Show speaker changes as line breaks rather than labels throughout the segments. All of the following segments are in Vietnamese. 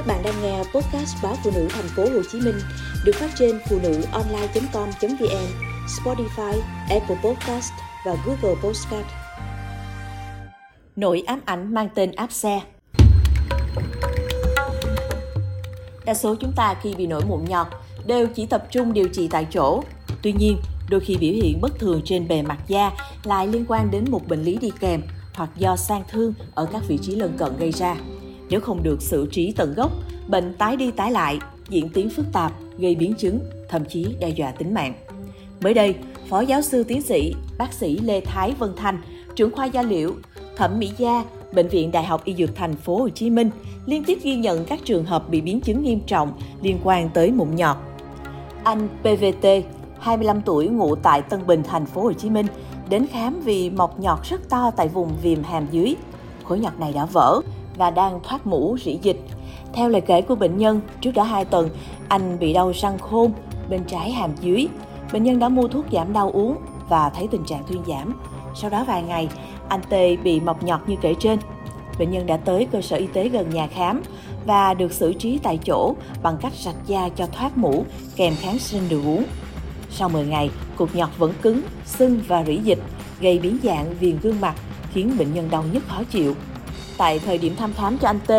Các bạn đang nghe podcast báo phụ nữ thành phố Hồ Chí Minh được phát trên phụ nữ online.com.vn, Spotify, Apple Podcast và Google Podcast. Nỗi ám ảnh mang tên áp xe. Đa số chúng ta khi bị nổi mụn nhọt đều chỉ tập trung điều trị tại chỗ. Tuy nhiên, đôi khi biểu hiện bất thường trên bề mặt da lại liên quan đến một bệnh lý đi kèm hoặc do sang thương ở các vị trí lân cận gây ra. Nếu không được xử trí tận gốc, bệnh tái đi tái lại, diễn tiến phức tạp, gây biến chứng, thậm chí đe dọa tính mạng. Mới đây, Phó giáo sư tiến sĩ, bác sĩ Lê Thái Vân Thanh, trưởng khoa da liễu, thẩm mỹ da, Bệnh viện Đại học Y Dược Thành phố Hồ Chí Minh liên tiếp ghi nhận các trường hợp bị biến chứng nghiêm trọng liên quan tới mụn nhọt. Anh PVT, 25 tuổi ngụ tại Tân Bình, thành phố Hồ Chí Minh, đến khám vì mọc nhọt rất to tại vùng viêm hàm dưới. Khối nhọt này đã vỡ và đang thoát mũ rỉ dịch. Theo lời kể của bệnh nhân, trước đó 2 tuần, anh bị đau răng khôn bên trái hàm dưới. Bệnh nhân đã mua thuốc giảm đau uống và thấy tình trạng thuyên giảm. Sau đó vài ngày, anh tê bị mọc nhọt như kể trên. Bệnh nhân đã tới cơ sở y tế gần nhà khám và được xử trí tại chỗ bằng cách sạch da cho thoát mũ kèm kháng sinh đường uống. Sau 10 ngày, cục nhọt vẫn cứng, sưng và rỉ dịch, gây biến dạng viền gương mặt, khiến bệnh nhân đau nhức khó chịu. Tại thời điểm thăm khám cho anh T,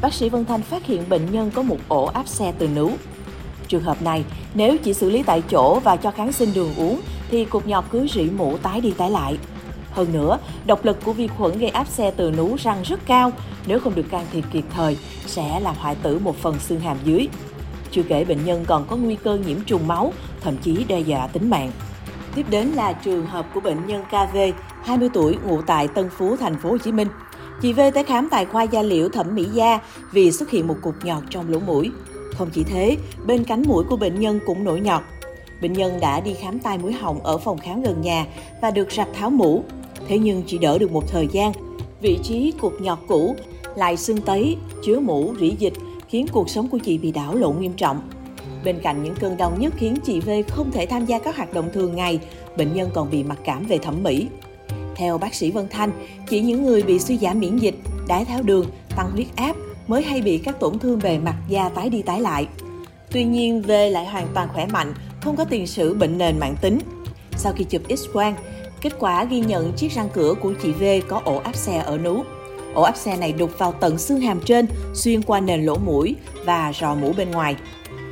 bác sĩ Vân Thanh phát hiện bệnh nhân có một ổ áp xe từ nướu. Trường hợp này, nếu chỉ xử lý tại chỗ và cho kháng sinh đường uống, thì cục nhọt cứ rỉ mũ tái đi tái lại. Hơn nữa, độc lực của vi khuẩn gây áp xe từ nú răng rất cao, nếu không được can thiệp kịp thời sẽ làm hoại tử một phần xương hàm dưới. Chưa kể bệnh nhân còn có nguy cơ nhiễm trùng máu, thậm chí đe dọa tính mạng. Tiếp đến là trường hợp của bệnh nhân KV, 20 tuổi, ngụ tại Tân Phú, thành phố Hồ Chí Minh. Chị V tới khám tại khoa da liễu thẩm mỹ da vì xuất hiện một cục nhọt trong lỗ mũi. Không chỉ thế, bên cánh mũi của bệnh nhân cũng nổi nhọt. Bệnh nhân đã đi khám tai mũi họng ở phòng khám gần nhà và được rạch tháo mũ. Thế nhưng chỉ đỡ được một thời gian, vị trí cục nhọt cũ lại sưng tấy, chứa mũ, rỉ dịch khiến cuộc sống của chị bị đảo lộn nghiêm trọng. Bên cạnh những cơn đau nhức khiến chị V không thể tham gia các hoạt động thường ngày, bệnh nhân còn bị mặc cảm về thẩm mỹ. Theo bác sĩ Vân Thanh, chỉ những người bị suy giảm miễn dịch, đái tháo đường, tăng huyết áp mới hay bị các tổn thương bề mặt da tái đi tái lại. Tuy nhiên, V lại hoàn toàn khỏe mạnh, không có tiền sử bệnh nền mạng tính. Sau khi chụp X-quang, kết quả ghi nhận chiếc răng cửa của chị V có ổ áp xe ở nú. Ổ áp xe này đục vào tận xương hàm trên, xuyên qua nền lỗ mũi và rò mũi bên ngoài.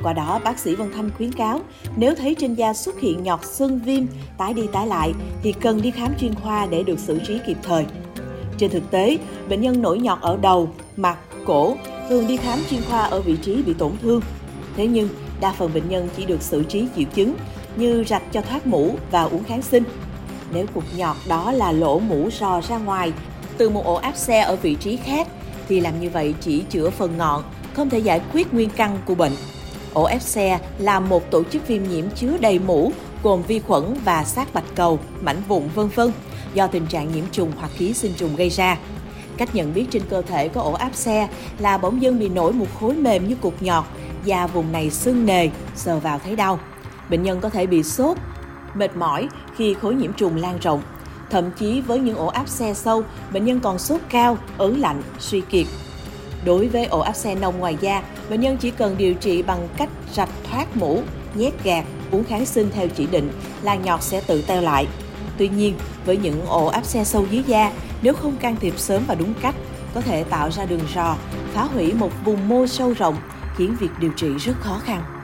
Qua đó, bác sĩ Vân Thanh khuyến cáo, nếu thấy trên da xuất hiện nhọt sưng viêm, tái đi tái lại thì cần đi khám chuyên khoa để được xử trí kịp thời. Trên thực tế, bệnh nhân nổi nhọt ở đầu, mặt, cổ thường đi khám chuyên khoa ở vị trí bị tổn thương. Thế nhưng, đa phần bệnh nhân chỉ được xử trí triệu chứng như rạch cho thoát mũ và uống kháng sinh. Nếu cục nhọt đó là lỗ mũ rò ra ngoài từ một ổ áp xe ở vị trí khác thì làm như vậy chỉ chữa phần ngọn, không thể giải quyết nguyên căn của bệnh. Ổ áp xe là một tổ chức viêm nhiễm chứa đầy mũ gồm vi khuẩn và sát bạch cầu, mảnh vụn vân vân do tình trạng nhiễm trùng hoặc ký sinh trùng gây ra. Cách nhận biết trên cơ thể có ổ áp xe là bỗng dưng bị nổi một khối mềm như cục nhọt, da vùng này sưng nề, sờ vào thấy đau. Bệnh nhân có thể bị sốt, mệt mỏi khi khối nhiễm trùng lan rộng. Thậm chí với những ổ áp xe sâu, bệnh nhân còn sốt cao, ớn lạnh, suy kiệt. Đối với ổ áp xe nông ngoài da, bệnh nhân chỉ cần điều trị bằng cách rạch thoát mũ, nhét gạt, uống kháng sinh theo chỉ định là nhọt sẽ tự teo lại. Tuy nhiên, với những ổ áp xe sâu dưới da, nếu không can thiệp sớm và đúng cách, có thể tạo ra đường rò, phá hủy một vùng mô sâu rộng, khiến việc điều trị rất khó khăn.